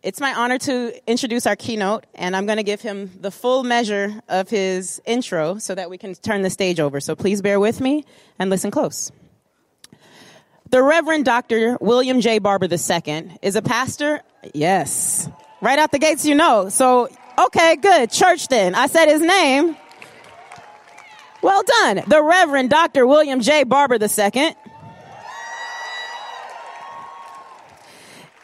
It's my honor to introduce our keynote, and I'm going to give him the full measure of his intro so that we can turn the stage over. So please bear with me and listen close. The Reverend Dr. William J. Barber II is a pastor. Yes. Right out the gates, you know. So, okay, good. Church then. I said his name. Well done. The Reverend Dr. William J. Barber II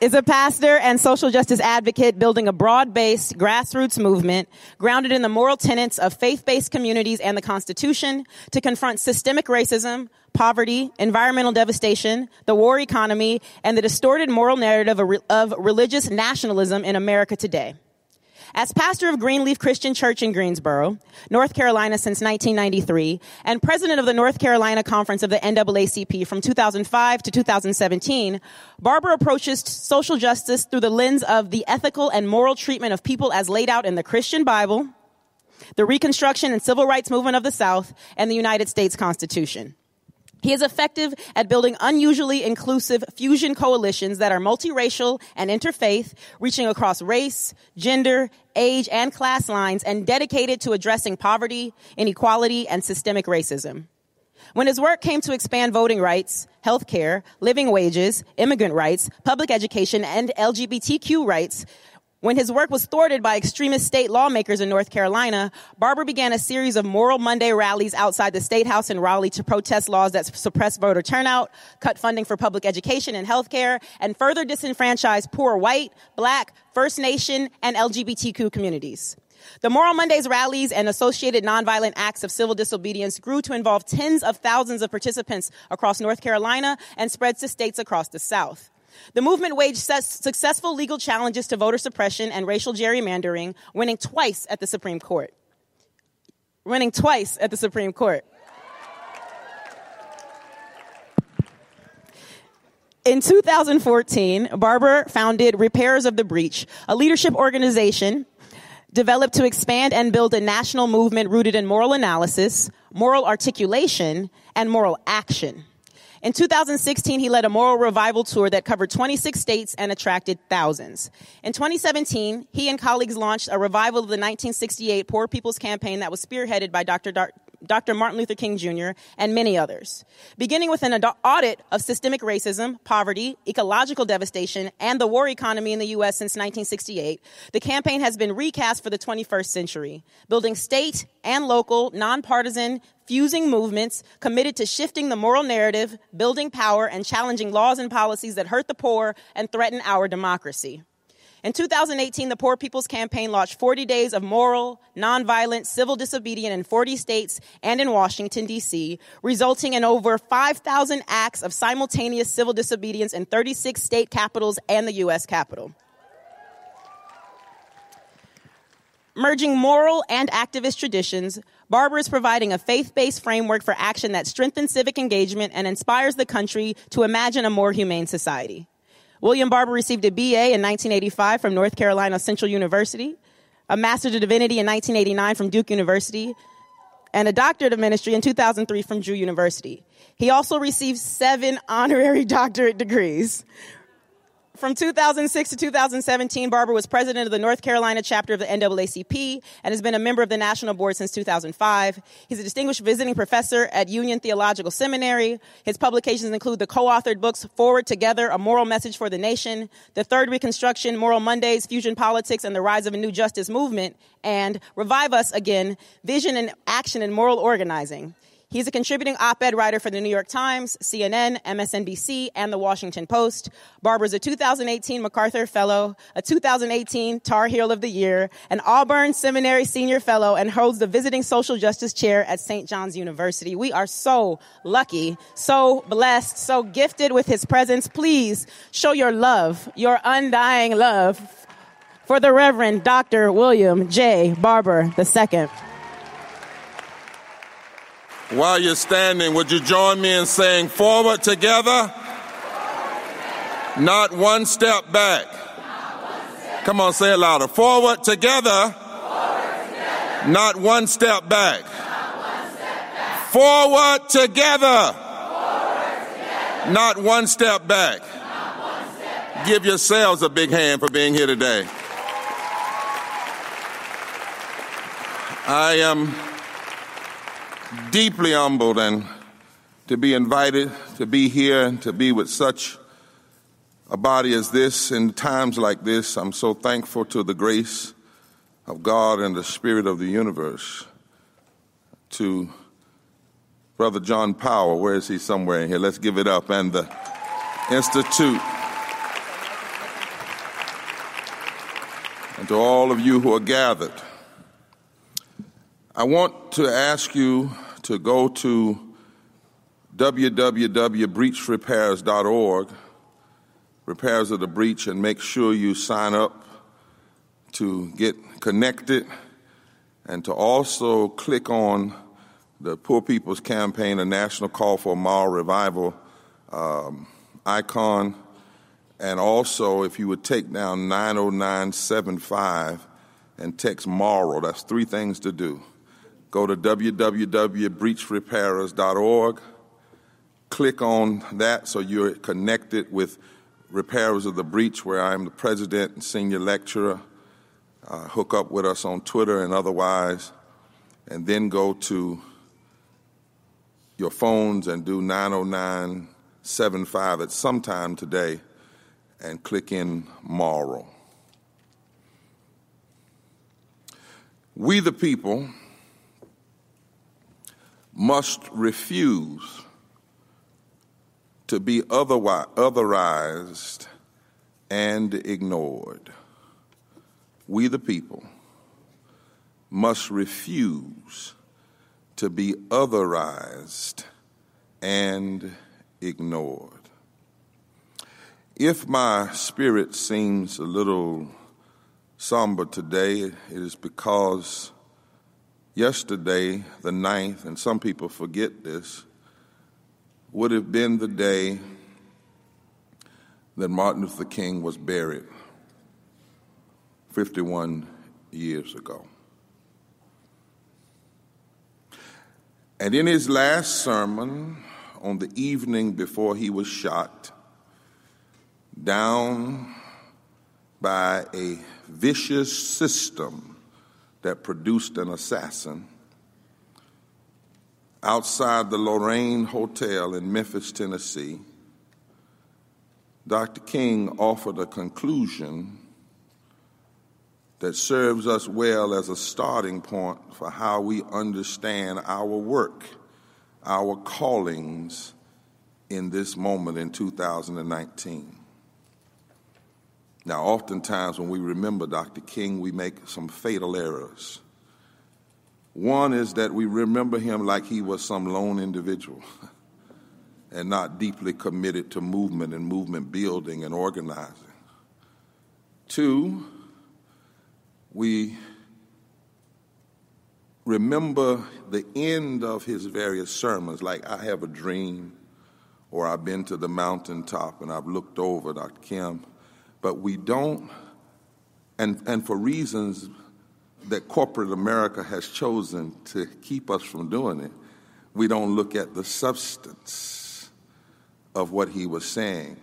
is a pastor and social justice advocate building a broad-based grassroots movement grounded in the moral tenets of faith-based communities and the Constitution to confront systemic racism, poverty, environmental devastation, the war economy, and the distorted moral narrative of, re- of religious nationalism in America today. As pastor of Greenleaf Christian Church in Greensboro, North Carolina since 1993, and president of the North Carolina Conference of the NAACP from 2005 to 2017, Barber approaches social justice through the lens of the ethical and moral treatment of people as laid out in the Christian Bible, the Reconstruction and Civil Rights Movement of the South, and the United States Constitution. He is effective at building unusually inclusive fusion coalitions that are multiracial and interfaith, reaching across race, gender, age, and class lines, and dedicated to addressing poverty, inequality, and systemic racism. When his work came to expand voting rights, health care, living wages, immigrant rights, public education, and LGBTQ rights, when his work was thwarted by extremist state lawmakers in North Carolina, Barber began a series of Moral Monday rallies outside the State House in Raleigh to protest laws that suppress voter turnout, cut funding for public education and healthcare, and further disenfranchise poor white, black, First Nation, and LGBTQ communities. The Moral Mondays rallies and associated nonviolent acts of civil disobedience grew to involve tens of thousands of participants across North Carolina and spread to states across the South. The movement waged successful legal challenges to voter suppression and racial gerrymandering, winning twice at the Supreme Court. Winning twice at the Supreme Court. In 2014, Barber founded Repairers of the Breach, a leadership organization developed to expand and build a national movement rooted in moral analysis, moral articulation, and moral action. In 2016, he led a moral revival tour that covered 26 states and attracted thousands. In 2017, he and colleagues launched a revival of the 1968 Poor People's Campaign that was spearheaded by Dr. Dr. Martin Luther King Jr., and many others. Beginning with an audit of systemic racism, poverty, ecological devastation, and the war economy in the U.S. since 1968, the campaign has been recast for the 21st century, building state and local, nonpartisan, fusing movements committed to shifting the moral narrative, building power, and challenging laws and policies that hurt the poor and threaten our democracy. In 2018, the Poor People's Campaign launched 40 days of moral, nonviolent, civil disobedience in 40 states and in Washington, D.C., resulting in over 5,000 acts of simultaneous civil disobedience in 36 state capitals and the U.S. Capitol. Merging moral and activist traditions, Barber is providing a faith-based framework for action that strengthens civic engagement and inspires the country to imagine a more humane society. William Barber received a BA in 1985 from North Carolina Central University, a Master's of Divinity in 1989 from Duke University, and a Doctorate of Ministry in 2003 from Drew University. He also received seven honorary doctorate degrees from 2006 to 2017, Barber was president of the North Carolina chapter of the NAACP and has been a member of the national board since 2005. He's a distinguished visiting professor at Union Theological Seminary. His publications include the co-authored books Forward Together, A Moral Message for the Nation, The Third Reconstruction, Moral Mondays, Fusion Politics, and the Rise of a New Justice Movement, and Revive Us Again, Vision and Action in Moral Organizing. He's a contributing op-ed writer for the New York Times, CNN, MSNBC, and the Washington Post. Barber is a 2018 MacArthur Fellow, a 2018 Tar Heel of the Year, an Auburn Seminary Senior Fellow, and holds the Visiting Social Justice Chair at St. John's University. We are so lucky, so blessed, so gifted with his presence. Please show your love, your undying love for the Reverend Dr. William J. Barber II. While you're standing, would you join me in saying forward together? Not one step back. Come on, say it louder. Forward together. Not one step back. Forward together. Not one step back. Give yourselves a big hand for being here today. I am deeply humbled and to be invited to be here and to be with such a body as this in times like this. I'm so thankful to the grace of God and the Spirit of the universe. To Brother John Powell, where is he somewhere in here? Let's give it up. And the Institute. And to all of you who are gathered. I want to ask you to go to www.breachrepairers.org, repairers of the breach, and make sure you sign up to get connected and to also click on the Poor People's Campaign, a national call for moral revival um, icon. And also, if you would take down 90975 and text moral, that's three things to do. Go to www.breachrepairers.org. Click on that so you're connected with Repairers of the Breach, where I am the president and senior lecturer. Uh, hook up with us on Twitter and otherwise. And then go to your phones and do 90975 at some time today and click in moral. We the people must refuse to be otherwise, otherized and ignored. We, the people, must refuse to be otherized and ignored. If my spirit seems a little somber today, it is because Yesterday, the 9th, and some people forget this, would have been the day that Martin Luther King was buried 51 years ago. And in his last sermon, on the evening before he was shot, down by a vicious system that produced an assassin outside the Lorraine Hotel in Memphis, Tennessee, Dr. King offered a conclusion that serves us well as a starting point for how we understand our work, our callings in this moment in 2019. Now, oftentimes when we remember Dr. King, we make some fatal errors. One is that we remember him like he was some lone individual and not deeply committed to movement and movement building and organizing. Two, we remember the end of his various sermons, like I have a dream, or I've been to the mountaintop and I've looked over Dr. Kim but we don't, and, and for reasons that corporate America has chosen to keep us from doing it, we don't look at the substance of what he was saying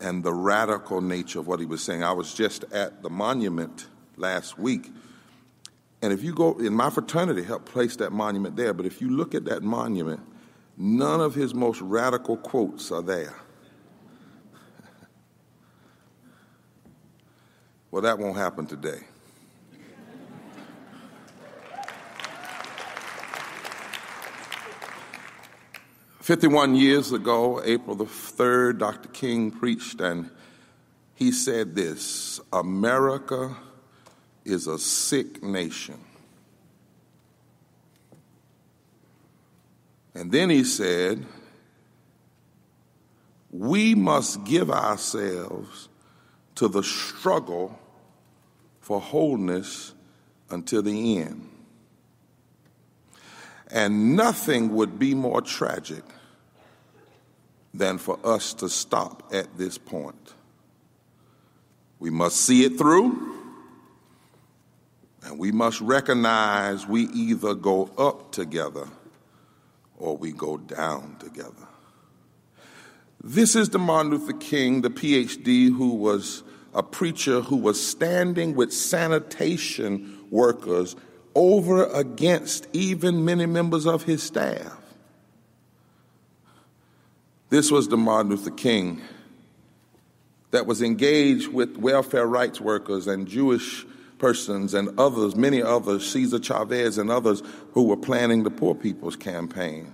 and the radical nature of what he was saying. I was just at the monument last week, and if you go in my fraternity, helped place that monument there, but if you look at that monument, none of his most radical quotes are there. Well, that won't happen today. Fifty-one years ago, April the third, Dr. King preached, and he said this: "America is a sick nation." And then he said, "We must give ourselves to the struggle for wholeness until the end. And nothing would be more tragic than for us to stop at this point. We must see it through, and we must recognize we either go up together or we go down together. This is the Martin Luther King, the PhD, who was a preacher who was standing with sanitation workers over against even many members of his staff. This was the Martin Luther King that was engaged with welfare rights workers and Jewish persons and others, many others, Cesar Chavez and others who were planning the Poor People's Campaign.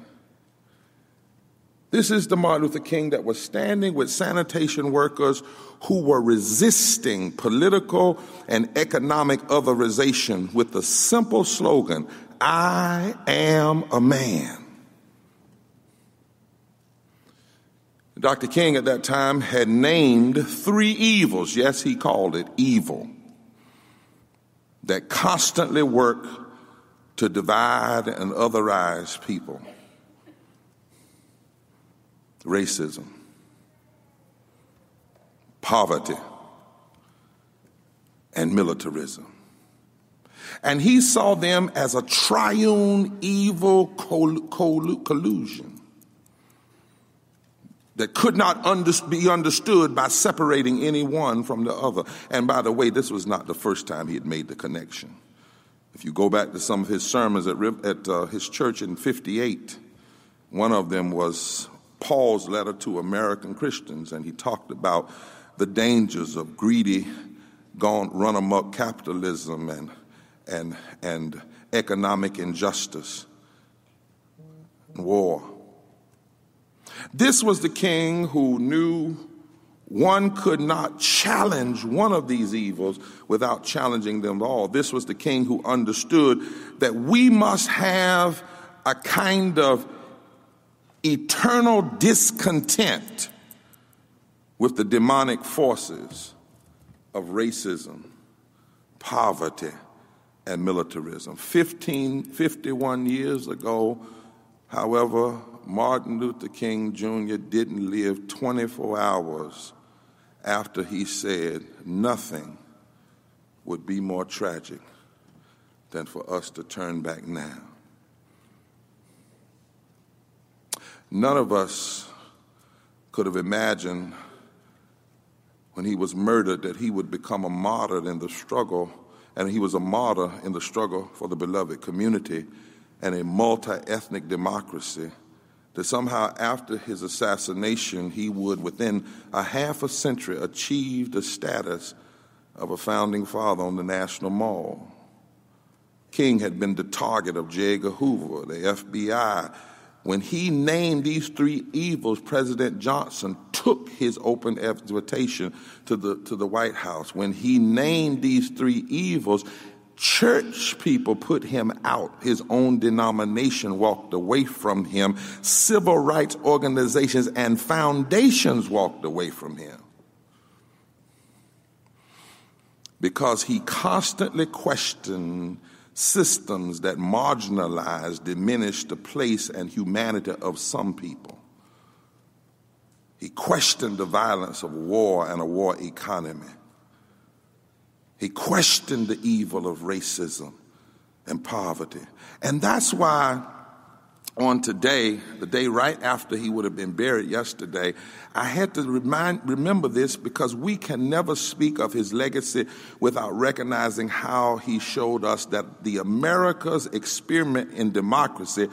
This is the Martin Luther King that was standing with sanitation workers who were resisting political and economic otherization with the simple slogan, I am a man. Dr. King at that time had named three evils. Yes, he called it evil that constantly work to divide and otherize people racism, poverty, and militarism. And he saw them as a triune evil collusion that could not be understood by separating any one from the other. And by the way, this was not the first time he had made the connection. If you go back to some of his sermons at, at uh, his church in 58, one of them was Paul's letter to American Christians, and he talked about the dangers of greedy, gone run amok capitalism and, and, and economic injustice, and war. This was the king who knew one could not challenge one of these evils without challenging them all. This was the king who understood that we must have a kind of eternal discontent with the demonic forces of racism, poverty, and militarism. 15, 51 years ago, however, Martin Luther King Jr. didn't live 24 hours after he said nothing would be more tragic than for us to turn back now. None of us could have imagined when he was murdered that he would become a martyr in the struggle, and he was a martyr in the struggle for the beloved community and a multi ethnic democracy that somehow after his assassination, he would, within a half a century, achieve the status of a founding father on the National Mall. King had been the target of J. Edgar Hoover, the FBI. When he named these three evils, President Johnson took his open invitation to the, to the White House. When he named these three evils, Church people put him out. His own denomination walked away from him. Civil rights organizations and foundations walked away from him. Because he constantly questioned systems that marginalize, diminish the place and humanity of some people. He questioned the violence of war and a war economy. He questioned the evil of racism and poverty. And that's why on today, the day right after he would have been buried yesterday, I had to remind, remember this because we can never speak of his legacy without recognizing how he showed us that the America's experiment in democracy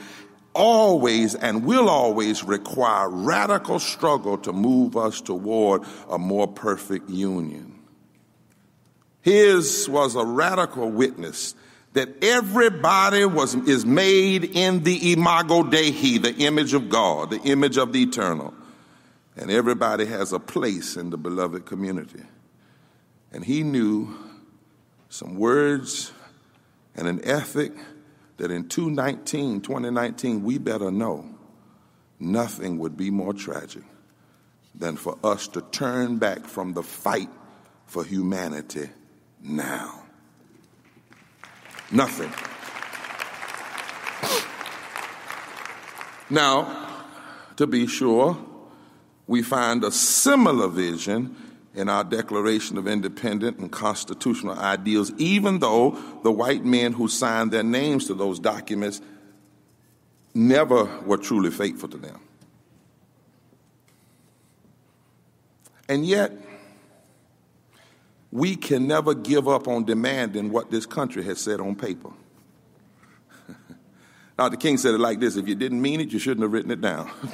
always and will always require radical struggle to move us toward a more perfect union. His was a radical witness that everybody was, is made in the imago Dei, the image of God, the image of the eternal. And everybody has a place in the beloved community. And he knew some words and an ethic that in 2019, 2019, we better know nothing would be more tragic than for us to turn back from the fight for humanity now. Nothing. Now, to be sure, we find a similar vision in our Declaration of Independent and Constitutional Ideals, even though the white men who signed their names to those documents never were truly faithful to them. And yet, we can never give up on demanding what this country has said on paper. Dr. King said it like this if you didn't mean it, you shouldn't have written it down.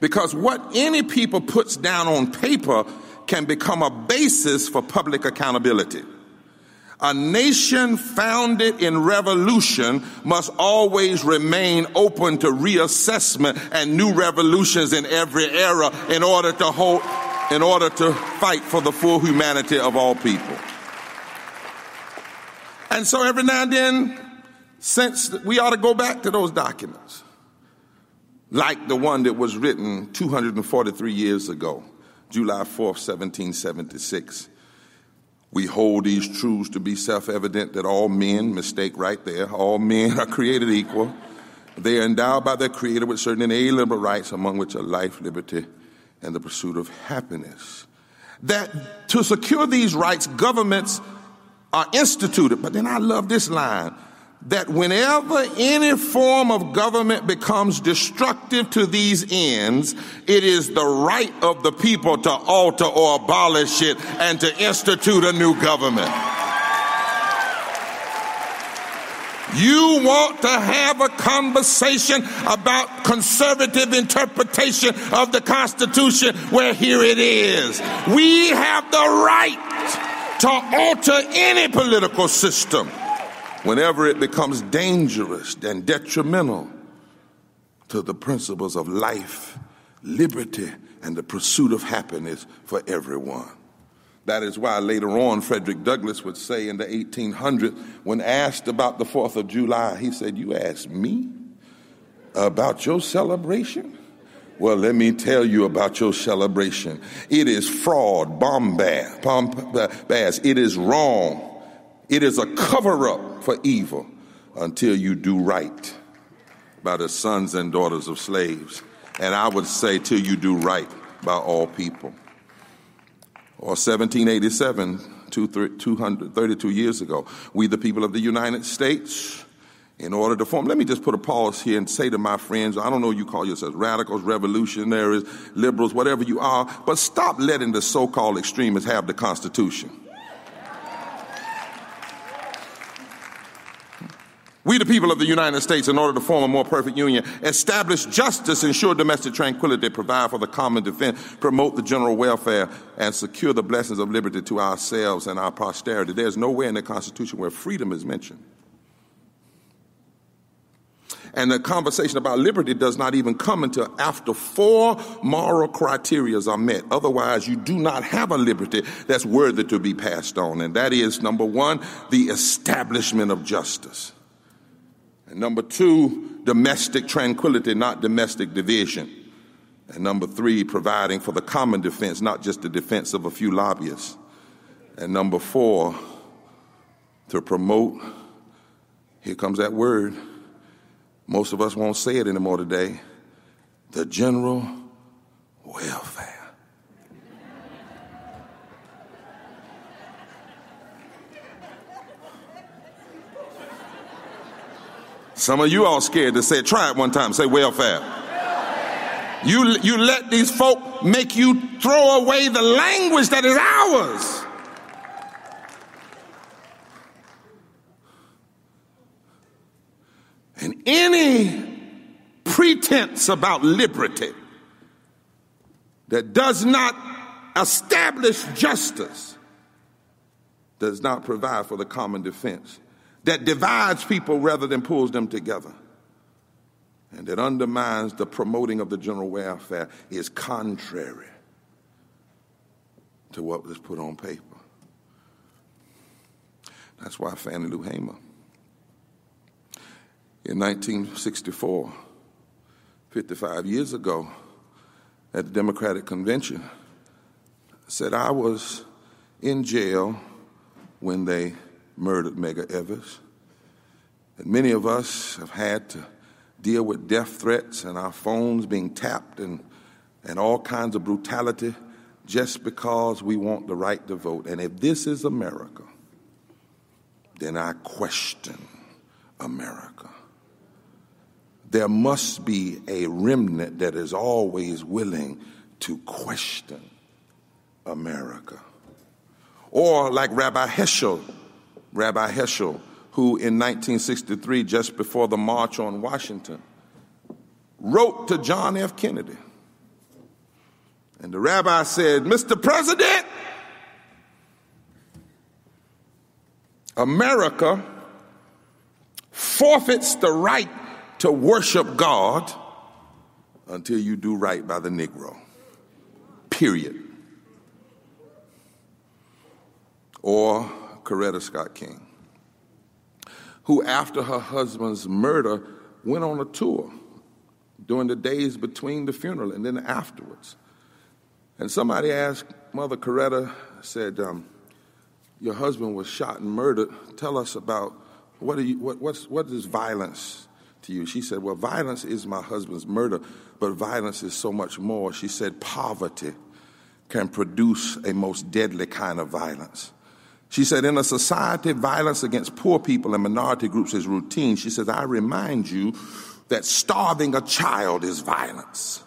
because what any people puts down on paper can become a basis for public accountability. A nation founded in revolution must always remain open to reassessment and new revolutions in every era in order to hold, in order to fight for the full humanity of all people. And so every now and then, since we ought to go back to those documents, like the one that was written 243 years ago, July 4th, 1776 we hold these truths to be self evident that all men, mistake right there, all men are created equal. They are endowed by their Creator with certain inalienable rights, among which are life, liberty, and the pursuit of happiness. That to secure these rights, governments are instituted. But then I love this line that whenever any form of government becomes destructive to these ends, it is the right of the people to alter or abolish it and to institute a new government. You want to have a conversation about conservative interpretation of the Constitution? Well, here it is. We have the right to alter any political system whenever it becomes dangerous and detrimental to the principles of life, liberty, and the pursuit of happiness for everyone. That is why later on, Frederick Douglass would say in the 1800s, when asked about the 4th of July, he said, You asked me about your celebration? Well, let me tell you about your celebration. It is fraud, bombast, bombast. It is wrong. It is a cover up for evil until you do right by the sons and daughters of slaves. And I would say, till you do right by all people. Or 1787, 232 years ago, we, the people of the United States, in order to form. Let me just put a pause here and say to my friends, I don't know you call yourselves radicals, revolutionaries, liberals, whatever you are, but stop letting the so called extremists have the Constitution. We, the people of the United States, in order to form a more perfect union, establish justice, ensure domestic tranquility, provide for the common defense, promote the general welfare, and secure the blessings of liberty to ourselves and our posterity. There's nowhere in the Constitution where freedom is mentioned. And the conversation about liberty does not even come until after four moral criterias are met. Otherwise, you do not have a liberty that's worthy to be passed on. And that is number one, the establishment of justice. And number two, domestic tranquility, not domestic division. And number three, providing for the common defense, not just the defense of a few lobbyists. And number four, to promote, here comes that word. Most of us won't say it anymore today the general welfare. Some of you all scared to say it. Try it one time. Say welfare. You, you let these folk make you throw away the language that is ours. And any pretense about liberty that does not establish justice does not provide for the common defense that divides people rather than pulls them together and that undermines the promoting of the general welfare is contrary to what was put on paper. That's why Fannie Lou Hamer, in 1964, 55 years ago, at the Democratic Convention, said, I was in jail when they murdered Medgar Evers. And many of us have had to deal with death threats and our phones being tapped and, and all kinds of brutality just because we want the right to vote. And if this is America, then I question America. there must be a remnant that is always willing to question America. Or like Rabbi Heschel, Rabbi Heschel, who in 1963, just before the March on Washington, wrote to John F. Kennedy. And the rabbi said, Mr. President, America forfeits the right to worship God until you do right by the Negro. Period. Or Coretta Scott King, who, after her husband's murder, went on a tour during the days between the funeral and then afterwards. And somebody asked Mother Coretta, said, um, Your husband was shot and murdered. Tell us about what, you, what, what's, what is violence to you? She said, Well, violence is my husband's murder, but violence is so much more. She said, Poverty can produce a most deadly kind of violence. She said, in a society, violence against poor people and minority groups is routine. She says, I remind you that starving a child is violence.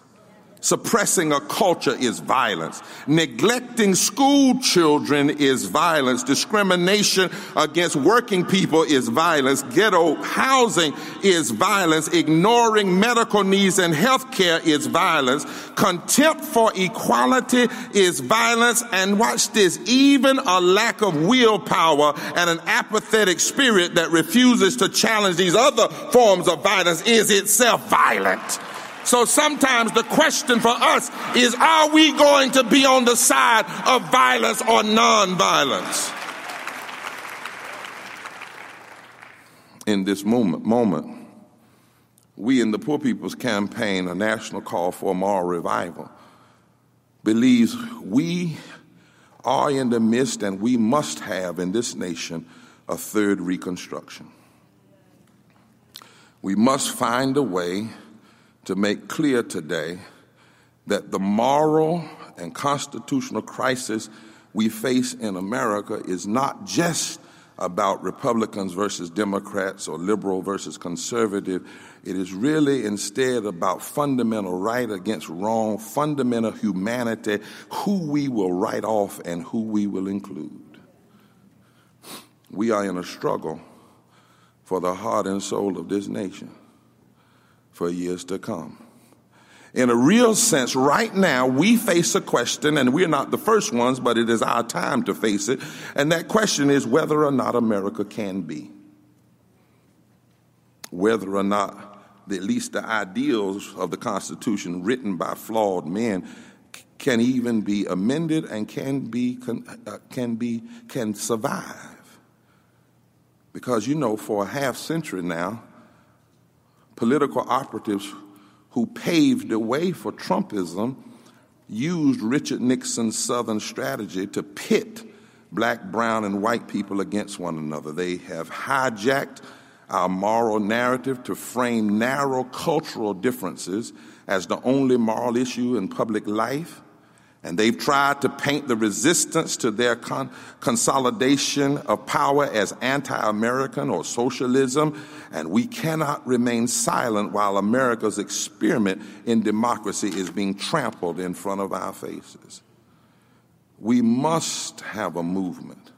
Suppressing a culture is violence. Neglecting school children is violence. Discrimination against working people is violence. Ghetto housing is violence. Ignoring medical needs and health care is violence. Contempt for equality is violence. And watch this, even a lack of willpower and an apathetic spirit that refuses to challenge these other forms of violence is itself violent. So sometimes the question for us is are we going to be on the side of violence or non-violence? In this moment, moment, we in the Poor People's Campaign, a national call for a moral revival, believes we are in the midst and we must have in this nation a third reconstruction. We must find a way to make clear today that the moral and constitutional crisis we face in America is not just about Republicans versus Democrats or liberal versus conservative. It is really instead about fundamental right against wrong, fundamental humanity, who we will write off and who we will include. We are in a struggle for the heart and soul of this nation for years to come. In a real sense, right now, we face a question, and we're not the first ones, but it is our time to face it. And that question is whether or not America can be. Whether or not, at least the ideals of the Constitution written by flawed men can even be amended and can be, uh, can be, can survive. Because you know, for a half century now, political operatives who paved the way for Trumpism used Richard Nixon's Southern strategy to pit black, brown, and white people against one another. They have hijacked our moral narrative to frame narrow cultural differences as the only moral issue in public life. And they've tried to paint the resistance to their con- consolidation of power as anti American or socialism. And we cannot remain silent while America's experiment in democracy is being trampled in front of our faces. We must have a movement,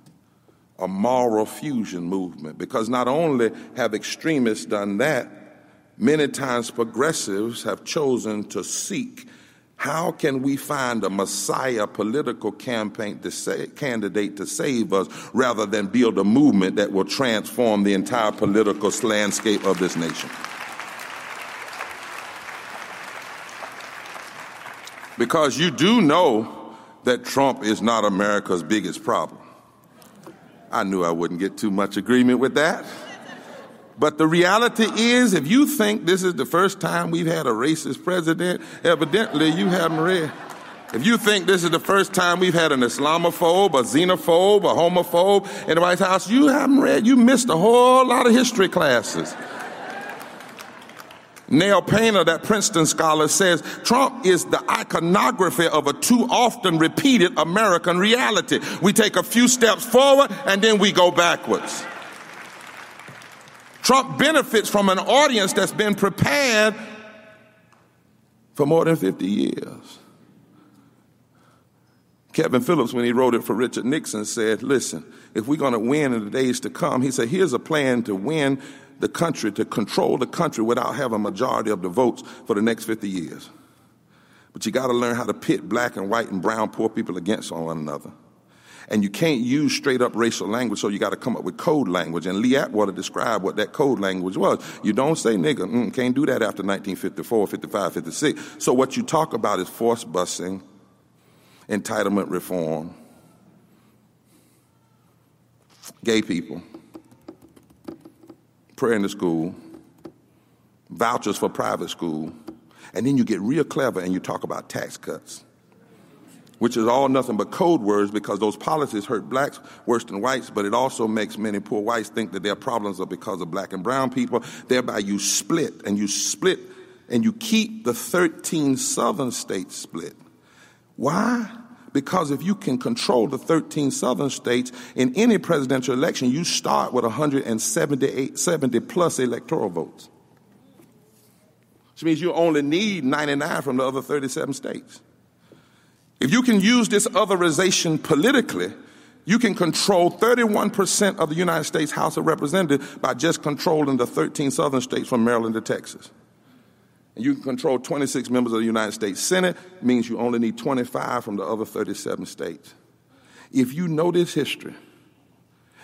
a moral fusion movement, because not only have extremists done that, many times progressives have chosen to seek how can we find a Messiah political campaign to candidate to save us rather than build a movement that will transform the entire political landscape of this nation? Because you do know that Trump is not America's biggest problem. I knew I wouldn't get too much agreement with that. But the reality is, if you think this is the first time we've had a racist president, evidently you haven't read. If you think this is the first time we've had an Islamophobe, a xenophobe, a homophobe in the White House, you haven't read, you missed a whole lot of history classes. Nell Painter, that Princeton scholar, says Trump is the iconography of a too often repeated American reality. We take a few steps forward and then we go backwards. Trump benefits from an audience that's been prepared for more than 50 years. Kevin Phillips, when he wrote it for Richard Nixon, said, Listen, if we're going to win in the days to come, he said, here's a plan to win the country, to control the country without having a majority of the votes for the next 50 years. But you got to learn how to pit black and white and brown poor people against one another. And you can't use straight up racial language, so you got to come up with code language. And Lee Atwater described what that code language was. You don't say nigger, mm, can't do that after 1954, 55, 56. So what you talk about is force busing, entitlement reform, gay people, prayer in the school, vouchers for private school, and then you get real clever and you talk about tax cuts which is all nothing but code words because those policies hurt blacks worse than whites, but it also makes many poor whites think that their problems are because of black and brown people. Thereby, you split and you split and you keep the 13 southern states split. Why? Because if you can control the 13 southern states in any presidential election, you start with 178, 70 plus electoral votes. Which means you only need 99 from the other 37 states. If you can use this otherization politically, you can control 31% of the United States House of Representatives by just controlling the 13 southern states from Maryland to Texas. And you can control 26 members of the United States Senate, means you only need 25 from the other 37 states. If you know this history,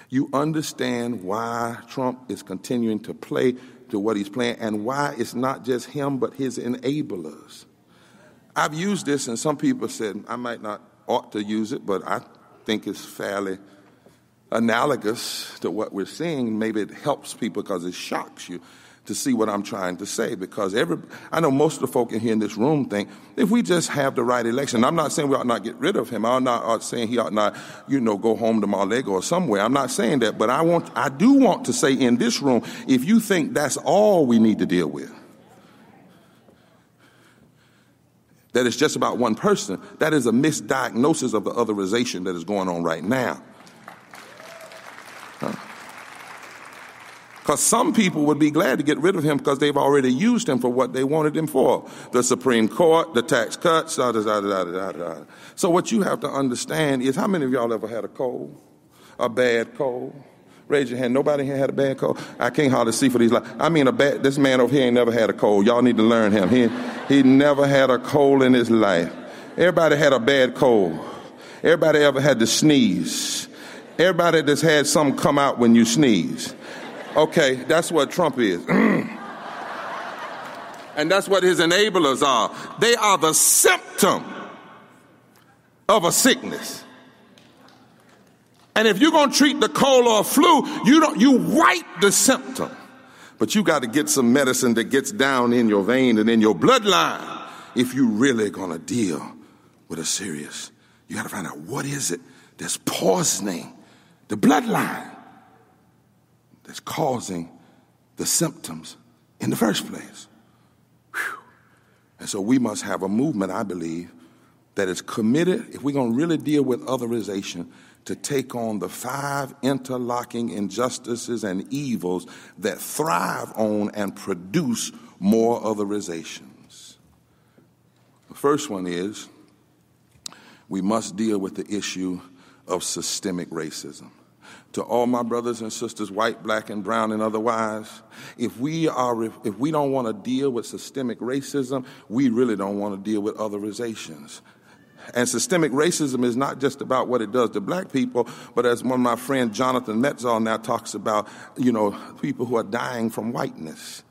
you understand why Trump is continuing to play to what he's playing and why it's not just him, but his enablers. I've used this, and some people said I might not ought to use it, but I think it's fairly analogous to what we're seeing. Maybe it helps people because it shocks you to see what I'm trying to say. Because every, I know most of the folk in here in this room think if we just have the right election, I'm not saying we ought not get rid of him. I'm not uh, saying he ought not, you know, go home to Mar-a-Lago or somewhere. I'm not saying that, but I want, I do want to say in this room, if you think that's all we need to deal with, that it's just about one person, that is a misdiagnosis of the otherization that is going on right now. Because some people would be glad to get rid of him because they've already used him for what they wanted him for the Supreme Court, the tax cuts, da, da, da, da, da, da. So, what you have to understand is how many of y'all ever had a cold, a bad cold? Raise your hand. Nobody here had a bad cold. I can't hardly see for these. Lights. I mean, a bad. This man over here ain't never had a cold. Y'all need to learn him. He he never had a cold in his life. Everybody had a bad cold. Everybody ever had to sneeze. Everybody that's had something come out when you sneeze. Okay, that's what Trump is. and that's what his enablers are. They are the symptom of a sickness. And if you're going to treat the cold or flu, you don't, you wipe the symptom. But you got to get some medicine that gets down in your vein and in your bloodline if you really going to deal with a serious. You got to find out what is it that's poisoning the bloodline that's causing the symptoms in the first place. Whew. And so we must have a movement, I believe, that is committed, if we're going to really deal with otherization, to take on the five interlocking injustices and evils that thrive on and produce more otherizations. The first one is we must deal with the issue of systemic racism. To all my brothers and sisters, white, black, and brown, and otherwise, if we are if we don't want to deal with systemic racism, we really don't want to deal with otherizations. And systemic racism is not just about what it does to black people, but as one of my friends, Jonathan Metzl, now talks about, you know, people who are dying from whiteness.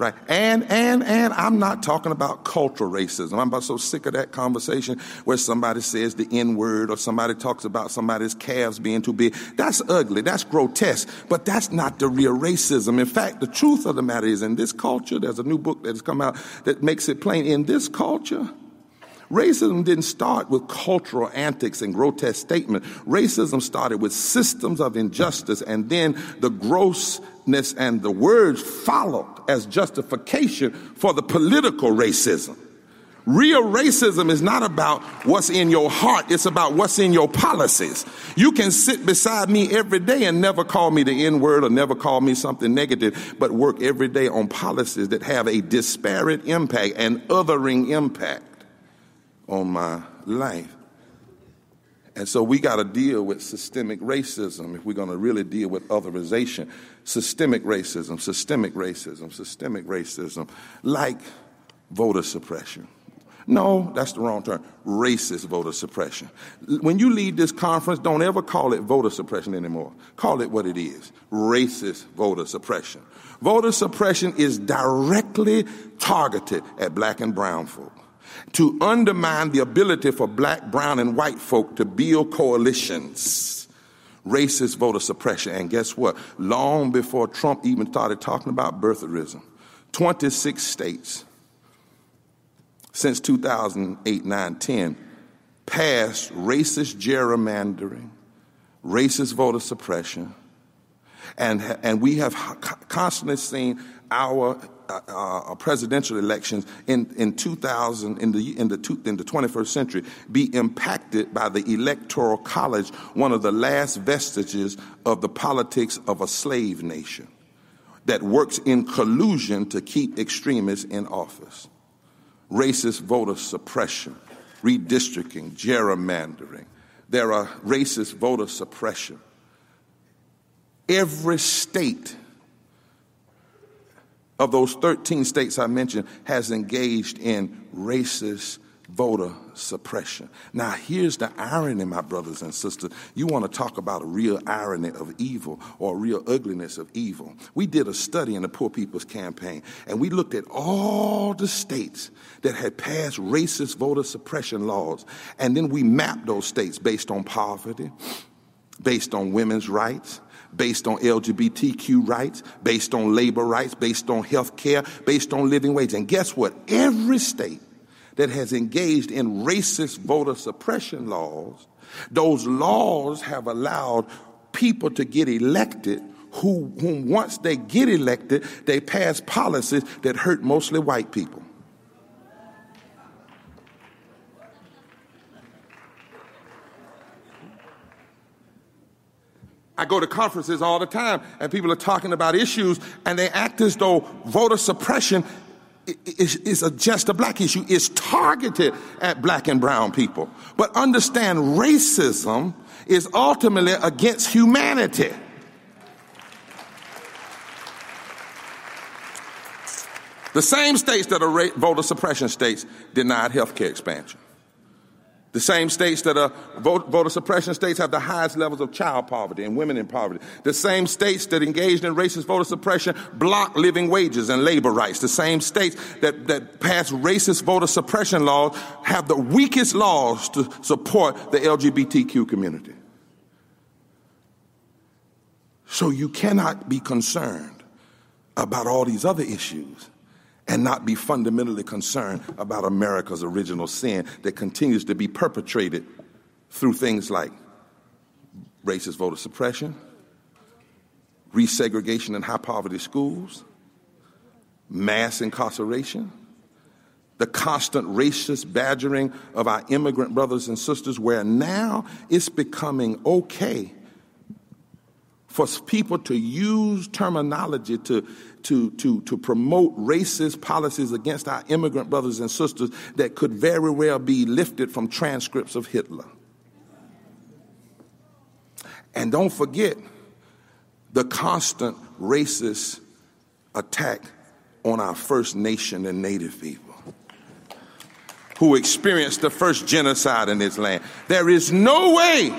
Right. And, and, and I'm not talking about cultural racism. I'm about so sick of that conversation where somebody says the N word or somebody talks about somebody's calves being too big. That's ugly. That's grotesque. But that's not the real racism. In fact, the truth of the matter is in this culture, there's a new book that has come out that makes it plain. In this culture, Racism didn't start with cultural antics and grotesque statements. Racism started with systems of injustice, and then the grossness and the words followed as justification for the political racism. Real racism is not about what's in your heart, it's about what's in your policies. You can sit beside me every day and never call me the N word or never call me something negative, but work every day on policies that have a disparate impact and othering impact on my life. And so we got to deal with systemic racism if we're going to really deal with otherization. Systemic racism, systemic racism, systemic racism, like voter suppression. No, that's the wrong term. Racist voter suppression. When you leave this conference, don't ever call it voter suppression anymore. Call it what it is racist voter suppression. Voter suppression is directly targeted at black and brown folk to undermine the ability for black, brown, and white folk to build coalitions. Racist voter suppression. And guess what? Long before Trump even started talking about birtherism, 26 states since 2008, 9, 10 passed racist gerrymandering, racist voter suppression, and, and we have constantly seen our uh, uh, presidential elections in, in 2000, in the, in, the two, in the 21st century, be impacted by the Electoral College, one of the last vestiges of the politics of a slave nation that works in collusion to keep extremists in office racist voter suppression, redistricting, gerrymandering. There are racist voter suppression. Every state of those 13 states I mentioned has engaged in racist voter suppression. Now, here's the irony, my brothers and sisters. You want to talk about a real irony of evil or a real ugliness of evil. We did a study in the Poor People's Campaign, and we looked at all the states that had passed racist voter suppression laws, and then we mapped those states based on poverty, based on women's rights, based on LGBTQ rights, based on labor rights, based on health care, based on living wage. And guess what? Every state that has engaged in racist voter suppression laws, those laws have allowed people to get elected who, whom once they get elected, they pass policies that hurt mostly white people. I go to conferences all the time and people are talking about issues and they act as though voter suppression is, is a, just a black issue. It's targeted at black and brown people. But understand racism is ultimately against humanity. The same states that are voter suppression states denied health care expansion. The same states that are voter suppression states have the highest levels of child poverty and women in poverty. The same states that engaged in racist voter suppression block living wages and labor rights. The same states that, that pass racist voter suppression laws have the weakest laws to support the LGBTQ community. So you cannot be concerned about all these other issues and not be fundamentally concerned about America's original sin that continues to be perpetrated through things like racist voter suppression, resegregation in high poverty schools, mass incarceration, the constant racist badgering of our immigrant brothers and sisters, where now it's becoming okay for people to use terminology to, to, to, to promote racist policies against our immigrant brothers and sisters that could very well be lifted from transcripts of Hitler. And don't forget the constant racist attack on our First Nation and Native people who experienced the first genocide in this land. There is no way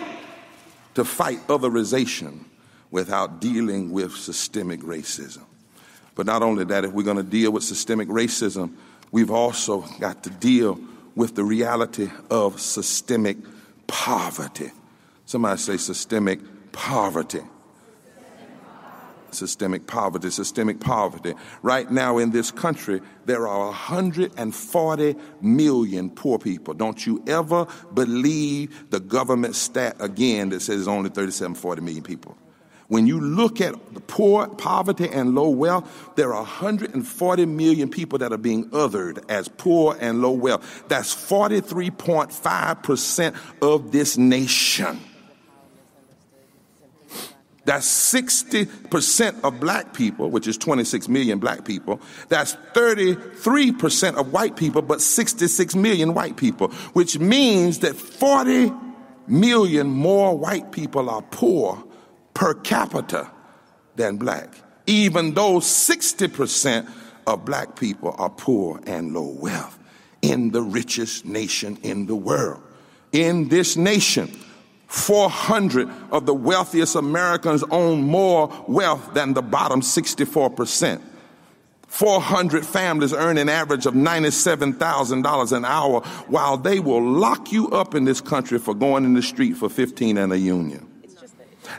to fight otherization without dealing with systemic racism. But not only that, if we're going to deal with systemic racism, we've also got to deal with the reality of systemic poverty. Somebody say systemic poverty. Systemic poverty, systemic poverty. Right now in this country, there are 140 million poor people. Don't you ever believe the government stat again that says only 37, 40 million people. When you look at the poor, poverty, and low wealth, there are 140 million people that are being othered as poor and low wealth. That's 43.5% of this nation. That's 60% of black people, which is 26 million black people. That's 33% of white people, but 66 million white people, which means that 40 million more white people are poor per capita than black, even though 60% of black people are poor and low wealth in the richest nation in the world. In this nation, 400 of the wealthiest Americans own more wealth than the bottom 64%. 400 families earn an average of $97,000 an hour while they will lock you up in this country for going in the street for 15 and a union.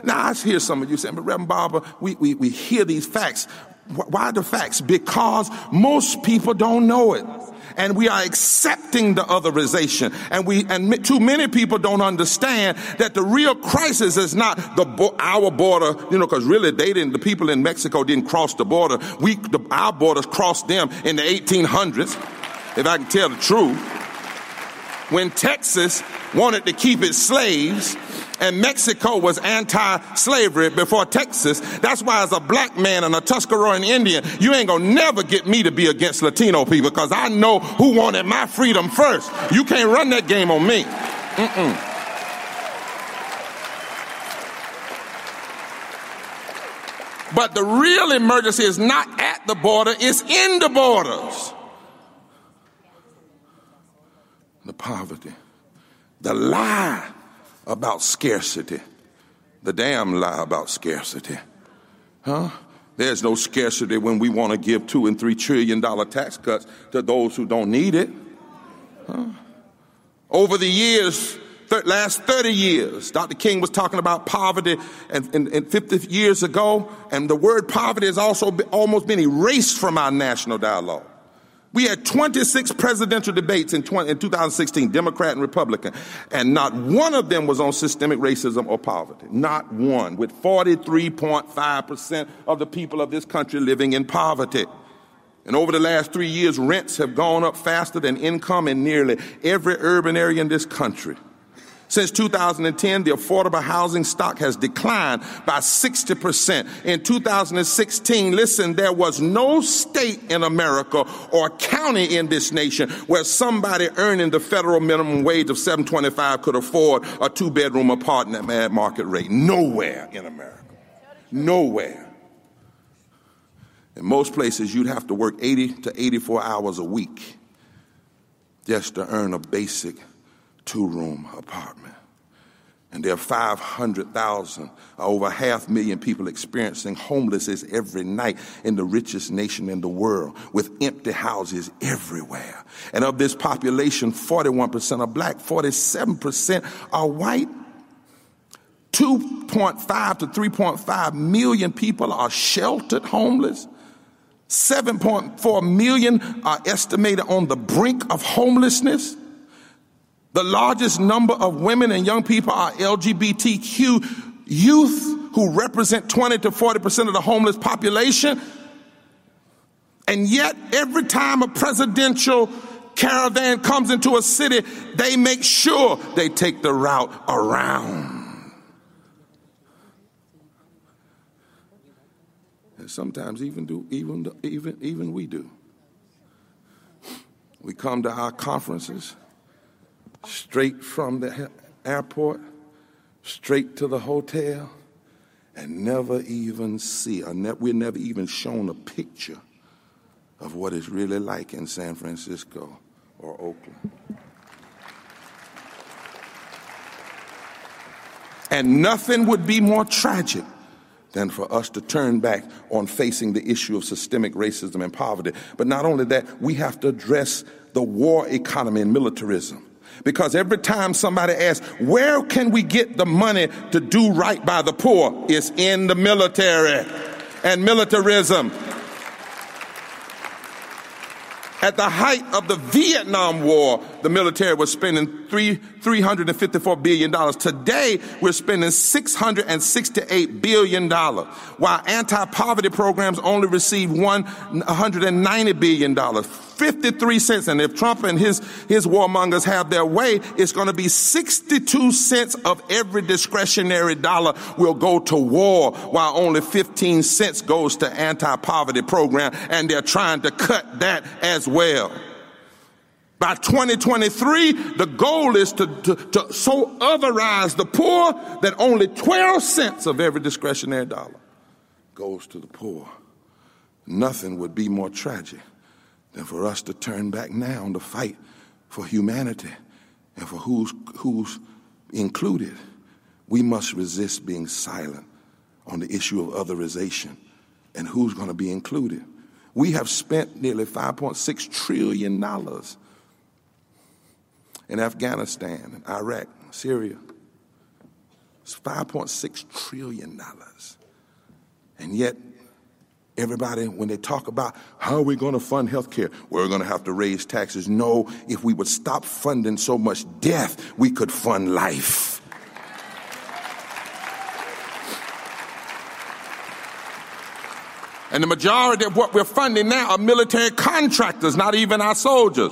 Now, I hear some of you saying, but Reverend Barber, we, we, we hear these facts. Why the facts? Because most people don't know it. And we are accepting the otherization. And we, and too many people don't understand that the real crisis is not the, our border, you know, cause really they didn't, the people in Mexico didn't cross the border. We, the, our borders crossed them in the 1800s, if I can tell the truth. When Texas wanted to keep its slaves, and Mexico was anti-slavery before Texas. That's why as a black man and a Tuscaroran Indian, you ain't gonna never get me to be against Latino people because I know who wanted my freedom first. You can't run that game on me. Mm-mm. But the real emergency is not at the border, it's in the borders. The poverty, the lie about scarcity. The damn lie about scarcity. Huh? There's no scarcity when we want to give two and three trillion dollar tax cuts to those who don't need it. Huh? Over the years, th- last 30 years, Dr. King was talking about poverty and, and, and 50 years ago, and the word poverty has also been, almost been erased from our national dialogue. We had 26 presidential debates in, 20, in 2016, Democrat and Republican, and not one of them was on systemic racism or poverty. Not one, with 43.5% of the people of this country living in poverty. And over the last three years, rents have gone up faster than income in nearly every urban area in this country. Since 2010, the affordable housing stock has declined by 60%. In 2016, listen, there was no state in America or county in this nation where somebody earning the federal minimum wage of 725 could afford a two bedroom apartment at market rate. Nowhere in America. Nowhere. In most places, you'd have to work 80 to 84 hours a week just to earn a basic two room apartment. And there are 500,000, over half million people experiencing homelessness every night in the richest nation in the world with empty houses everywhere. And of this population, 41% are black, 47% are white. 2.5 to 3.5 million people are sheltered homeless. 7.4 million are estimated on the brink of homelessness. The largest number of women and young people are LGBTQ youth who represent 20 to 40% of the homeless population. And yet, every time a presidential caravan comes into a city, they make sure they take the route around. And sometimes even do even even even we do. We come to our conferences straight from the airport, straight to the hotel, and never even see, or ne- we're never even shown a picture of what it's really like in San Francisco or Oakland. And nothing would be more tragic than for us to turn back on facing the issue of systemic racism and poverty. But not only that, we have to address the war economy and militarism. Because every time somebody asks, where can we get the money to do right by the poor? It's in the military and militarism. At the height of the Vietnam War, the military was spending three, $354 billion. Today, we're spending $668 billion, while anti-poverty programs only receive $190 billion. 53 cents. And if Trump and his, his warmongers have their way, it's going to be 62 cents of every discretionary dollar will go to war, while only 15 cents goes to anti-poverty program. And they're trying to cut that as well. By 2023, the goal is to, to, to so otherize the poor that only 12 cents of every discretionary dollar goes to the poor. Nothing would be more tragic than for us to turn back now to fight for humanity and for who's, who's included. We must resist being silent on the issue of otherization and who's going to be included. We have spent nearly $5.6 trillion in Afghanistan and Iraq, Syria. It's $5.6 trillion. And yet, everybody, when they talk about how are we going to fund health care, we're going to have to raise taxes. No, if we would stop funding so much death, we could fund life. And the majority of what we're funding now are military contractors, not even our soldiers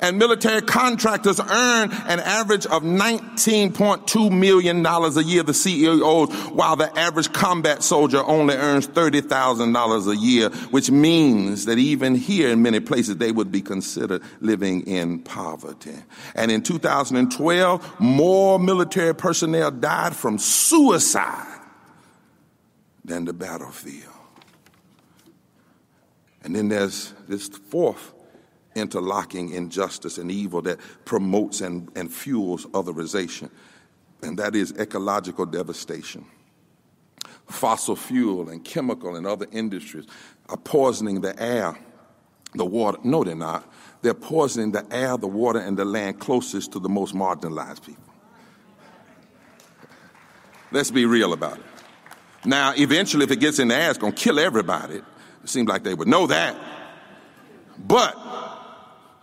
and military contractors earn an average of $19.2 million a year, the CEOs, while the average combat soldier only earns $30,000 a year, which means that even here in many places they would be considered living in poverty. And in 2012, more military personnel died from suicide than the battlefield. And then there's this fourth interlocking injustice and evil that promotes and, and fuels otherization, and that is ecological devastation. Fossil fuel and chemical and other industries are poisoning the air, the water. No, they're not. They're poisoning the air, the water, and the land closest to the most marginalized people. Let's be real about it. Now, eventually, if it gets in the air, it's going to kill everybody. It seems like they would know that. But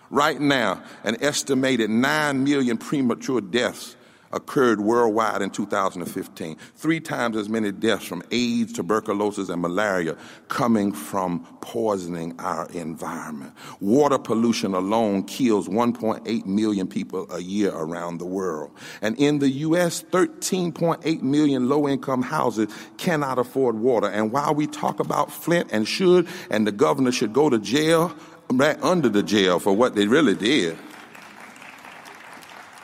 Right now, an estimated 9 million premature deaths occurred worldwide in 2015. Three times as many deaths from AIDS, tuberculosis, and malaria coming from poisoning our environment. Water pollution alone kills 1.8 million people a year around the world. And in the U.S., 13.8 million low income houses cannot afford water. And while we talk about Flint and should, and the governor should go to jail, back under the jail for what they really did.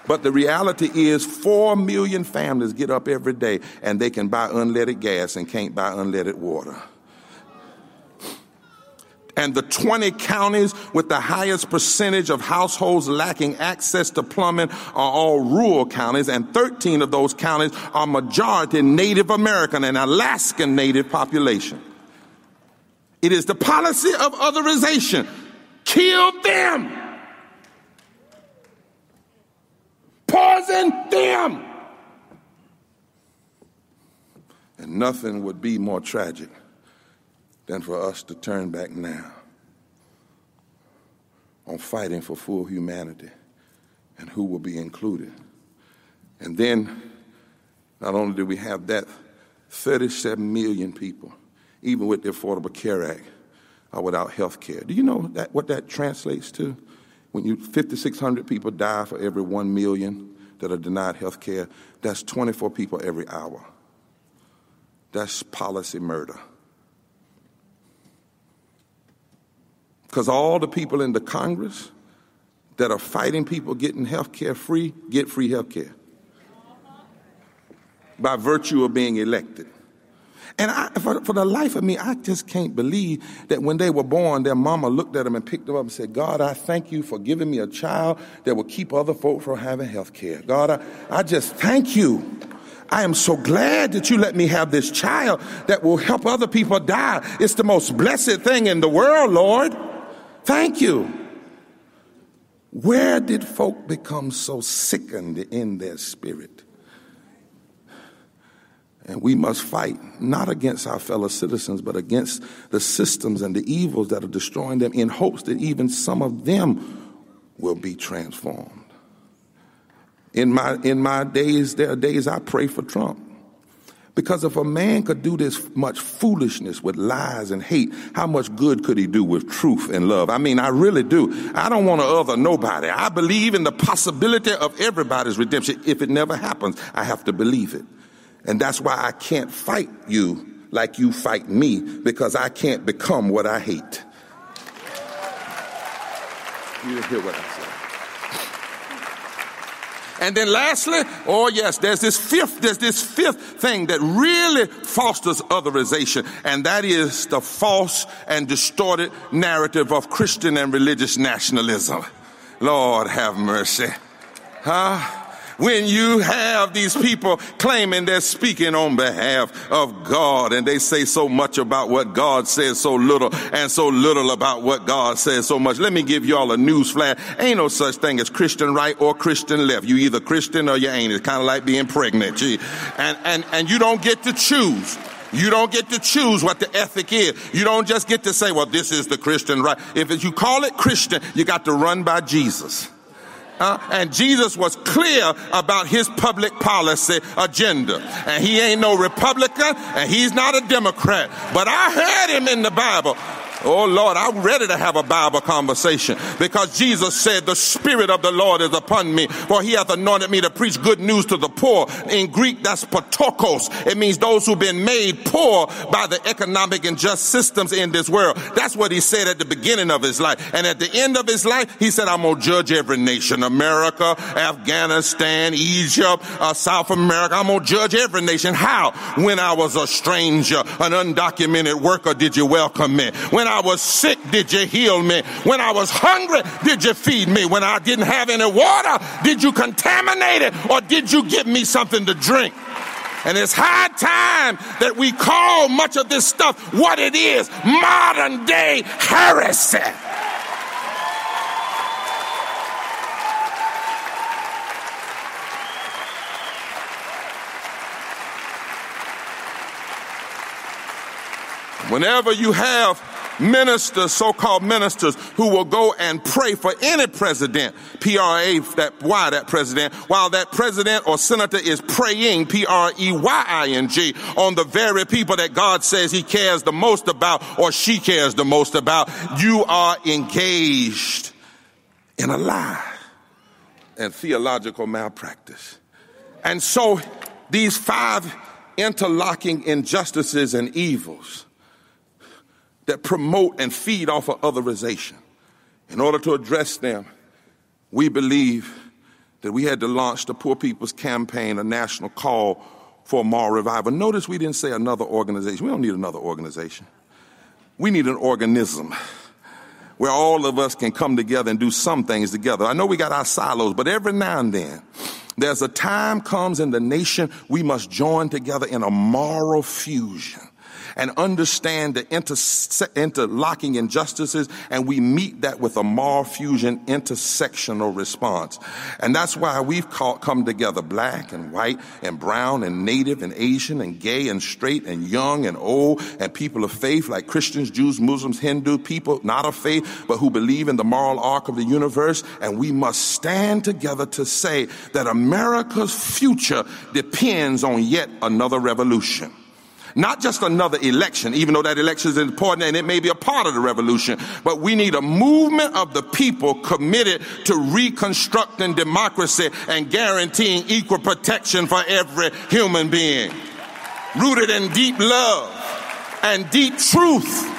But the reality is, four million families get up every day and they can buy unleaded gas and can't buy unleaded water. And the 20 counties with the highest percentage of households lacking access to plumbing are all rural counties, and 13 of those counties are majority Native American and Alaskan Native population. It is the policy of otherization Kill them. Poison them. And nothing would be more tragic than for us to turn back now on fighting for full humanity and who will be included. And then, not only do we have that, 37 million people, even with the Affordable Care Act, are without health care. Do you know that, what that translates to? When you 5,600 people die for every 1 million that are denied health care, that's 24 people every hour. That's policy murder. Because all the people in the Congress that are fighting people getting health care free get free health care by virtue of being elected. And I, for, for, the life of me, I just can't believe that when they were born, their mama looked at them and picked them up and said, God, I thank you for giving me a child that will keep other folk from having health care. God, I, I just thank you. I am so glad that you let me have this child that will help other people die. It's the most blessed thing in the world, Lord. Thank you. Where did folk become so sickened in their spirit? And we must fight not against our fellow citizens, but against the systems and the evils that are destroying them in hopes that even some of them will be transformed. In my, in my days, there are days I pray for Trump. Because if a man could do this much foolishness with lies and hate, how much good could he do with truth and love? I mean, I really do. I don't want to other nobody. I believe in the possibility of everybody's redemption. If it never happens, I have to believe it. And that's why I can't fight you like you fight me because I can't become what I hate. You hear what I said. And then lastly, oh yes, there's this fifth, there's this fifth thing that really fosters otherization, and that is the false and distorted narrative of Christian and religious nationalism. Lord have mercy. Huh? When you have these people claiming they're speaking on behalf of God and they say so much about what God says so little and so little about what God says so much. Let me give y'all a news flash. Ain't no such thing as Christian right or Christian left. You either Christian or you ain't. It's kind of like being pregnant. Gee. And, and, and you don't get to choose. You don't get to choose what the ethic is. You don't just get to say, well, this is the Christian right. If you call it Christian, you got to run by Jesus. Uh, and Jesus was clear about his public policy agenda. And he ain't no Republican and he's not a Democrat. But I heard him in the Bible. Oh Lord, I'm ready to have a Bible conversation because Jesus said, the Spirit of the Lord is upon me, for he hath anointed me to preach good news to the poor. In Greek, that's ptochos. It means those who've been made poor by the economic and just systems in this world. That's what he said at the beginning of his life. And at the end of his life, he said, I'm going to judge every nation. America, Afghanistan, Egypt, uh, South America. I'm going to judge every nation. How? When I was a stranger, an undocumented worker, did you welcome me? When I was sick, did you heal me? When I was hungry, did you feed me? When I didn't have any water, did you contaminate it or did you give me something to drink? And it's high time that we call much of this stuff what it is modern day heresy. Whenever you have ministers, so-called ministers, who will go and pray for any president, P-R-A, that, why that president, while that president or senator is praying, P-R-E-Y-I-N-G, on the very people that God says he cares the most about or she cares the most about, you are engaged in a lie and theological malpractice. And so these five interlocking injustices and evils that promote and feed off of otherization. In order to address them, we believe that we had to launch the Poor People's Campaign, a national call for moral revival. Notice we didn't say another organization. We don't need another organization. We need an organism where all of us can come together and do some things together. I know we got our silos, but every now and then, there's a time comes in the nation we must join together in a moral fusion and understand the inter- interlocking injustices, and we meet that with a moral fusion intersectional response. And that's why we've called, come together black and white and brown and native and Asian and gay and straight and young and old and people of faith like Christians, Jews, Muslims, Hindu, people not of faith, but who believe in the moral arc of the universe. And we must stand together to say that America's future depends on yet another revolution. Not just another election, even though that election is important and it may be a part of the revolution, but we need a movement of the people committed to reconstructing democracy and guaranteeing equal protection for every human being. Rooted in deep love and deep truth.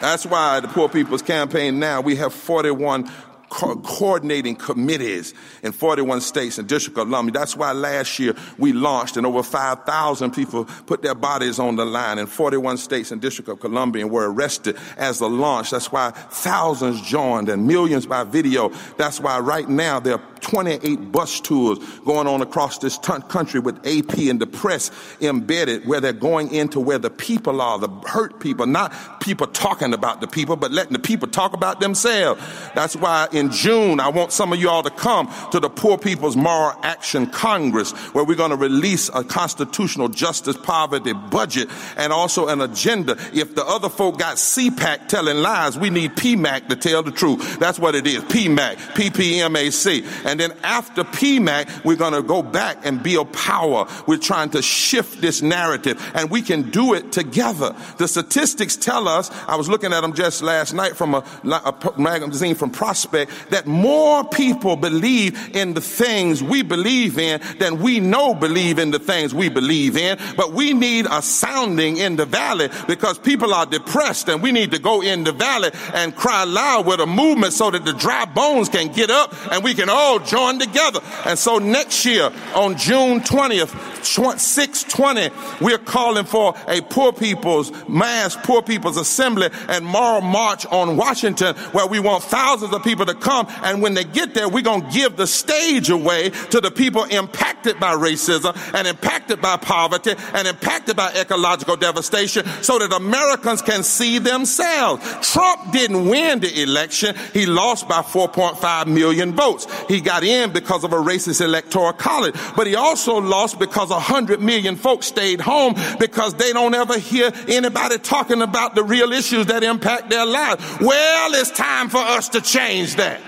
That's why the Poor People's Campaign now, we have 41 co- coordinating committees in 41 states and District of Columbia. That's why last year we launched and over 5,000 people put their bodies on the line in 41 states and District of Columbia and were arrested as the launch. That's why thousands joined and millions by video. That's why right now there are 28 bus tours going on across this t- country with AP and the press embedded where they're going into where the people are, the hurt people, not people talking about the people, but letting the people talk about themselves. That's why in June, I want some of you all to come to the Poor People's Moral Action Congress where we're going to release a constitutional justice poverty budget and also an agenda. If the other folk got CPAC telling lies, we need PMAC to tell the truth. That's what it is. PMAC, PPMAC. And then after PMAC, we're going to go back and build power. We're trying to shift this narrative and we can do it together. The statistics tell us, I was looking at them just last night from a, a magazine from Prospect, that more people believe in the things we believe in than we know believe in the things we believe in. But we need a sounding in the valley because people are depressed and we need to go in the valley and cry loud with a movement so that the dry bones can get up and we can all join together. And so next year on June 20th, 620, we're calling for a poor people's mass poor people's assembly and moral march on Washington where we want thousands of people to come. And when they get there, we're going to give the stage away to the people impacted by racism and impacted by poverty and impacted by ecological devastation so that Americans can see themselves. Trump didn't win the election. He lost by 4.5 million votes. He got in because of a racist electoral college, but he also lost because a 100 million folks stayed home because they don't ever hear anybody talking about the real issues that impact their lives. Well, it's time for us to change that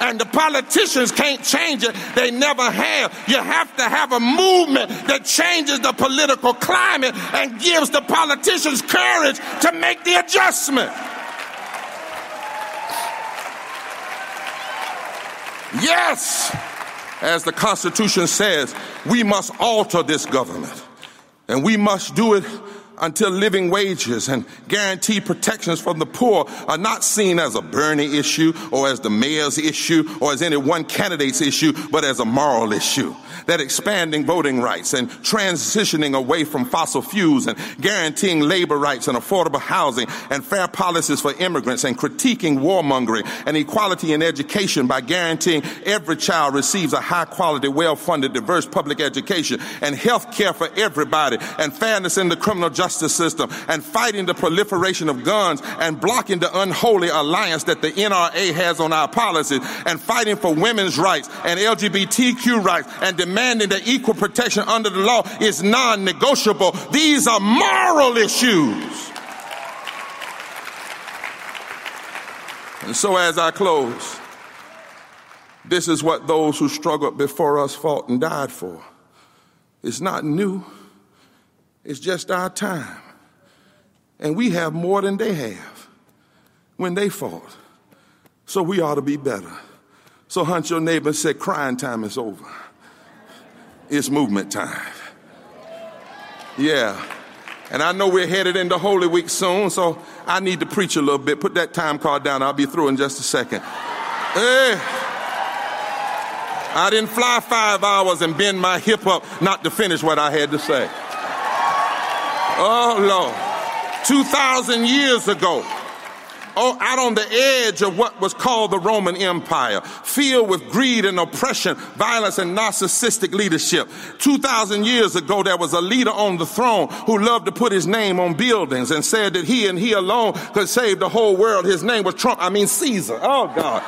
and the politicians can't change it. They never have. You have to have a movement that changes the political climate and gives the politicians courage to make the adjustment. Yes, as the Constitution says, we must alter this government. And we must do it until living wages and guaranteed protections from the poor are not seen as a Bernie issue or as the mayor's issue or as any one candidate's issue, but as a moral issue that expanding voting rights and transitioning away from fossil fuels and guaranteeing labor rights and affordable housing and fair policies for immigrants and critiquing warmongering and equality in education by guaranteeing every child receives a high quality, well funded, diverse public education and health care for everybody and fairness in the criminal justice system and fighting the proliferation of guns and blocking the unholy alliance that the NRA has on our policies and fighting for women's rights and LGBTQ rights and demanding the equal protection under the law is non-negotiable. These are moral issues. And so as I close, this is what those who struggled before us fought and died for. It's not new. It's just our time. And we have more than they have when they fought. So we ought to be better. So hunt your neighbor and say, crying time is over. It's movement time. Yeah. And I know we're headed into Holy Week soon, so I need to preach a little bit. Put that time card down. I'll be through in just a second. Hey. I didn't fly five hours and bend my hip up not to finish what I had to say. Oh, Lord. 2,000 years ago, out on the edge of what was called the Roman Empire, filled with greed and oppression, violence and narcissistic leadership. 2,000 years ago, there was a leader on the throne who loved to put his name on buildings and said that he and he alone could save the whole world. His name was Trump, I mean Caesar. Oh, God.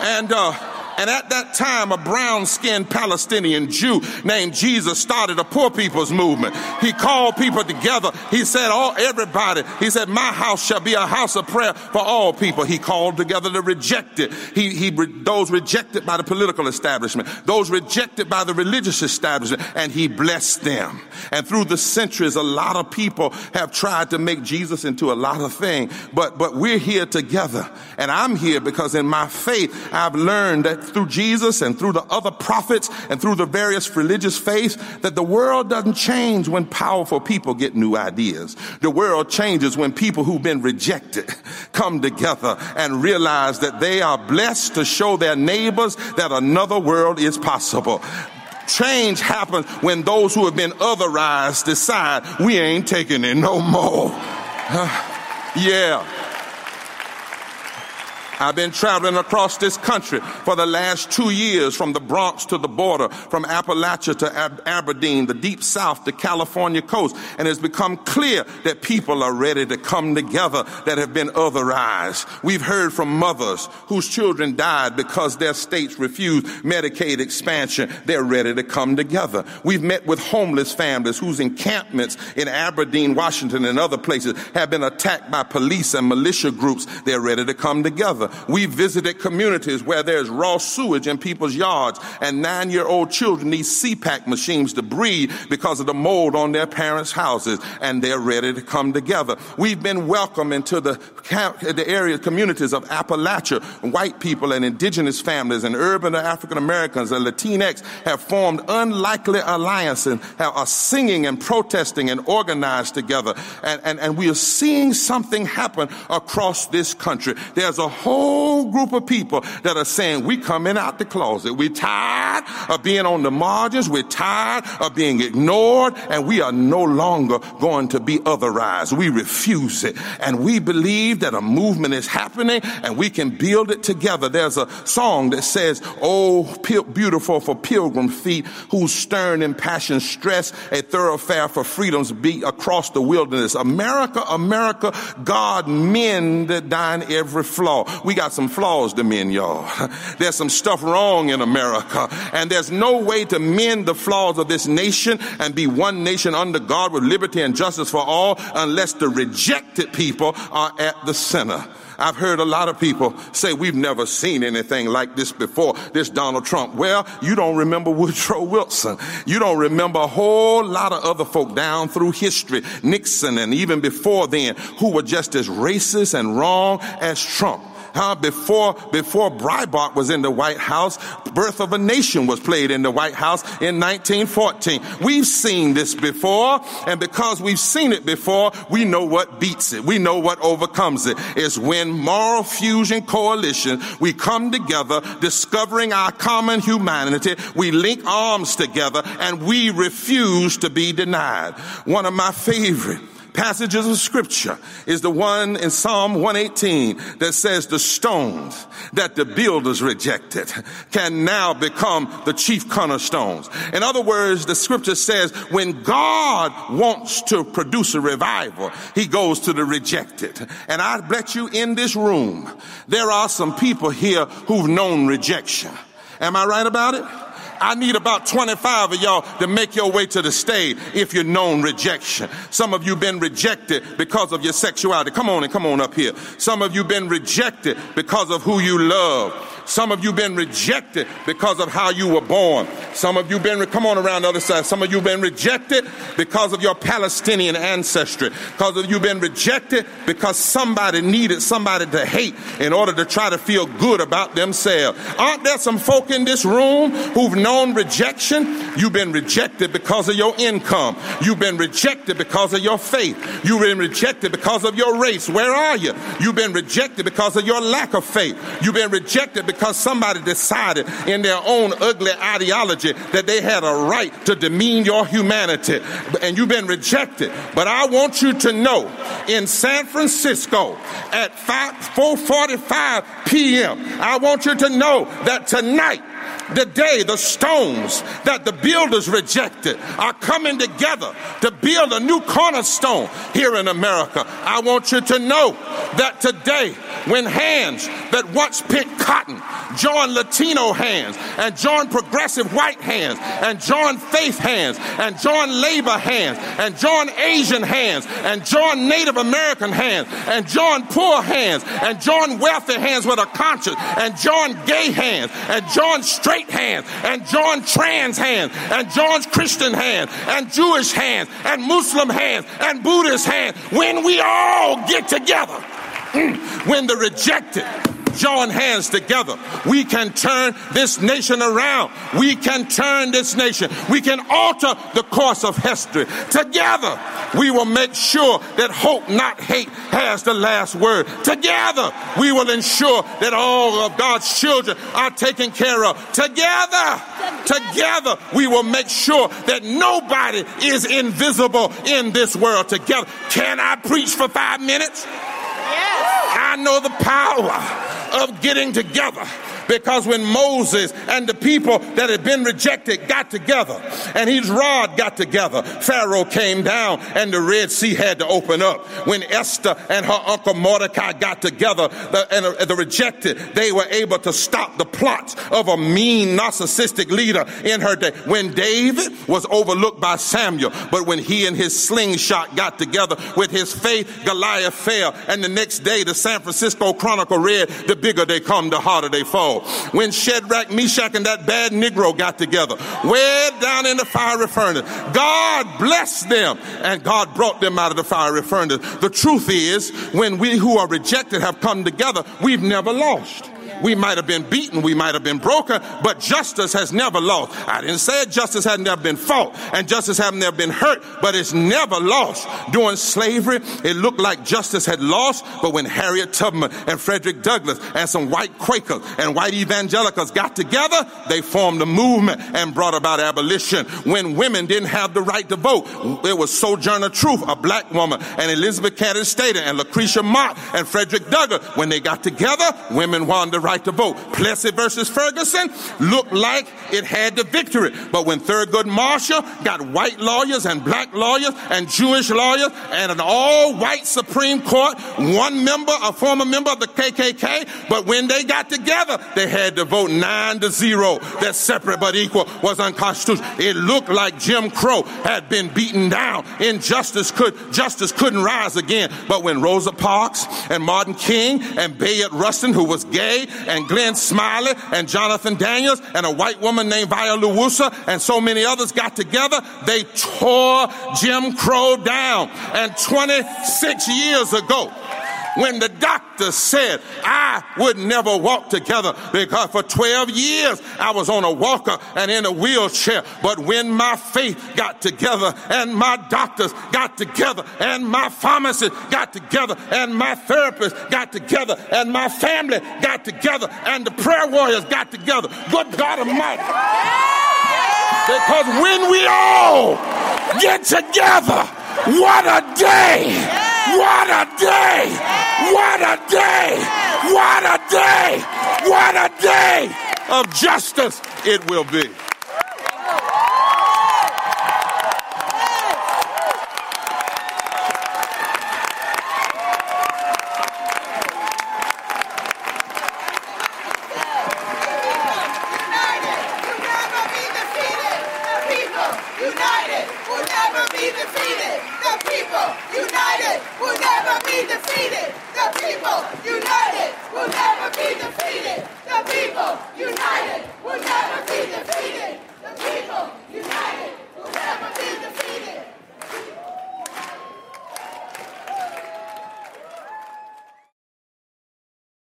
And, uh, and at that time, a brown skinned Palestinian Jew named Jesus started a poor people's movement. He called people together. He said, all, everybody, he said, my house shall be a house of prayer for all people. He called together the rejected. He, he, those rejected by the political establishment, those rejected by the religious establishment, and he blessed them. And through the centuries, a lot of people have tried to make Jesus into a lot of things, but, but we're here together. And I'm here because in my faith, I've learned that through Jesus and through the other prophets and through the various religious faiths that the world doesn't change when powerful people get new ideas. The world changes when people who've been rejected come together and realize that they are blessed to show their neighbors that another world is possible. Change happens when those who have been otherized decide we ain't taking it no more. yeah. I've been traveling across this country for the last two years from the Bronx to the border, from Appalachia to Ab- Aberdeen, the deep south, to California coast. And it's become clear that people are ready to come together that have been otherized. We've heard from mothers whose children died because their states refused Medicaid expansion. They're ready to come together. We've met with homeless families whose encampments in Aberdeen, Washington, and other places have been attacked by police and militia groups. They're ready to come together. We visited communities where there's raw sewage in people's yards and nine year old children need CPAP machines to breathe because of the mold on their parents' houses and they're ready to come together. We've been welcomed into the, the area communities of Appalachia. White people and indigenous families and urban African Americans and Latinx have formed unlikely alliances and are singing and protesting and organized together. And, and, and we are seeing something happen across this country. There's a whole whole group of people that are saying, we coming out the closet. We're tired of being on the margins. We're tired of being ignored and we are no longer going to be otherized. We refuse it. And we believe that a movement is happening and we can build it together. There's a song that says, Oh, beautiful for pilgrim feet whose stern and passion stress a thoroughfare for freedom's beat across the wilderness. America, America, God mend thine every flaw. We got some flaws to mend, y'all. There's some stuff wrong in America. And there's no way to mend the flaws of this nation and be one nation under God with liberty and justice for all unless the rejected people are at the center. I've heard a lot of people say we've never seen anything like this before, this Donald Trump. Well, you don't remember Woodrow Wilson. You don't remember a whole lot of other folk down through history, Nixon and even before then, who were just as racist and wrong as Trump. Huh? Before, before Breitbart was in the White House, Birth of a Nation was played in the White House in 1914. We've seen this before, and because we've seen it before, we know what beats it. We know what overcomes it. It's when Moral Fusion Coalition, we come together, discovering our common humanity, we link arms together, and we refuse to be denied. One of my favorite passages of scripture is the one in Psalm 118 that says the stones that the builders rejected can now become the chief cornerstones. In other words, the scripture says when God wants to produce a revival, he goes to the rejected. And I bet you in this room, there are some people here who've known rejection. Am I right about it? I need about 25 of y'all to make your way to the stage if you're known rejection. Some of you been rejected because of your sexuality. Come on and come on up here. Some of you been rejected because of who you love. Some of you been rejected because of how you were born. Some of you been, come on around the other side. Some of you been rejected because of your Palestinian ancestry. Because of you been rejected because somebody needed somebody to hate in order to try to feel good about themselves. Aren't there some folk in this room who've known rejection? You've been rejected because of your income. You've been rejected because of your faith. You've been rejected because of your race. Where are you? You've been rejected because of your lack of faith. You've been rejected because somebody decided in their own ugly ideology that they had a right to demean your humanity and you've been rejected. But I want you to know in San Francisco at 5, 4.45 p.m., I want you to know that tonight the day the stones that the builders rejected are coming together to build a new cornerstone here in America. I want you to know that today, when hands that once picked cotton join Latino hands and join progressive white hands and join faith hands and join labor hands and join Asian hands and join Native American hands and join poor hands and join wealthy hands with a conscience and join gay hands and join straight hands and John trans hands and join Christian hands and Jewish hands and Muslim hands and Buddhist hands. When we all get together when the rejected join hands together, we can turn this nation around. We can turn this nation. We can alter the course of history. Together, we will make sure that hope, not hate, has the last word. Together, we will ensure that all of God's children are taken care of. Together, together, we will make sure that nobody is invisible in this world. Together, can I preach for five minutes? Yes. I know the power of getting together. Because when Moses and the people that had been rejected got together and his rod got together, Pharaoh came down and the Red Sea had to open up. When Esther and her uncle Mordecai got together the, and uh, the rejected, they were able to stop the plots of a mean narcissistic leader in her day. When David was overlooked by Samuel, but when he and his slingshot got together with his faith, Goliath fell. And the next day, the San Francisco Chronicle read, the bigger they come, the harder they fall. When Shadrach, Meshach, and that bad Negro got together, way down in the fiery furnace, God blessed them and God brought them out of the fiery furnace. The truth is, when we who are rejected have come together, we've never lost. We might have been beaten, we might have been broken, but justice has never lost. I didn't say justice had never been fought and justice have never been hurt, but it's never lost. During slavery, it looked like justice had lost, but when Harriet Tubman and Frederick Douglass and some white Quakers and white evangelicals got together, they formed a movement and brought about abolition. When women didn't have the right to vote, it was Sojourner Truth, a black woman, and Elizabeth Cady Stanton and Lucretia Mott and Frederick Douglass. When they got together, women won the right to vote. Plessy versus Ferguson looked like it had the victory. But when Thurgood Marshall got white lawyers and black lawyers and Jewish lawyers and an all white Supreme Court, one member, a former member of the KKK, but when they got together, they had to vote nine to zero. That separate but equal was unconstitutional. It looked like Jim Crow had been beaten down. Injustice could, justice couldn't rise again. But when Rosa Parks and Martin King and Bayard Rustin, who was gay, and Glenn Smiley and Jonathan Daniels and a white woman named Viola Liuzzo and so many others got together. They tore Jim Crow down. And 26 years ago, when the doctor said I would never walk together because for 12 years I was on a walker and in a wheelchair. But when my faith got together and my doctors got together and my pharmacist got together and my therapist got together and my family got together and the prayer warriors got together. Good God Almighty. Because when we all get together, what a day! What a day! What a day! What a day! What a day of justice it will be.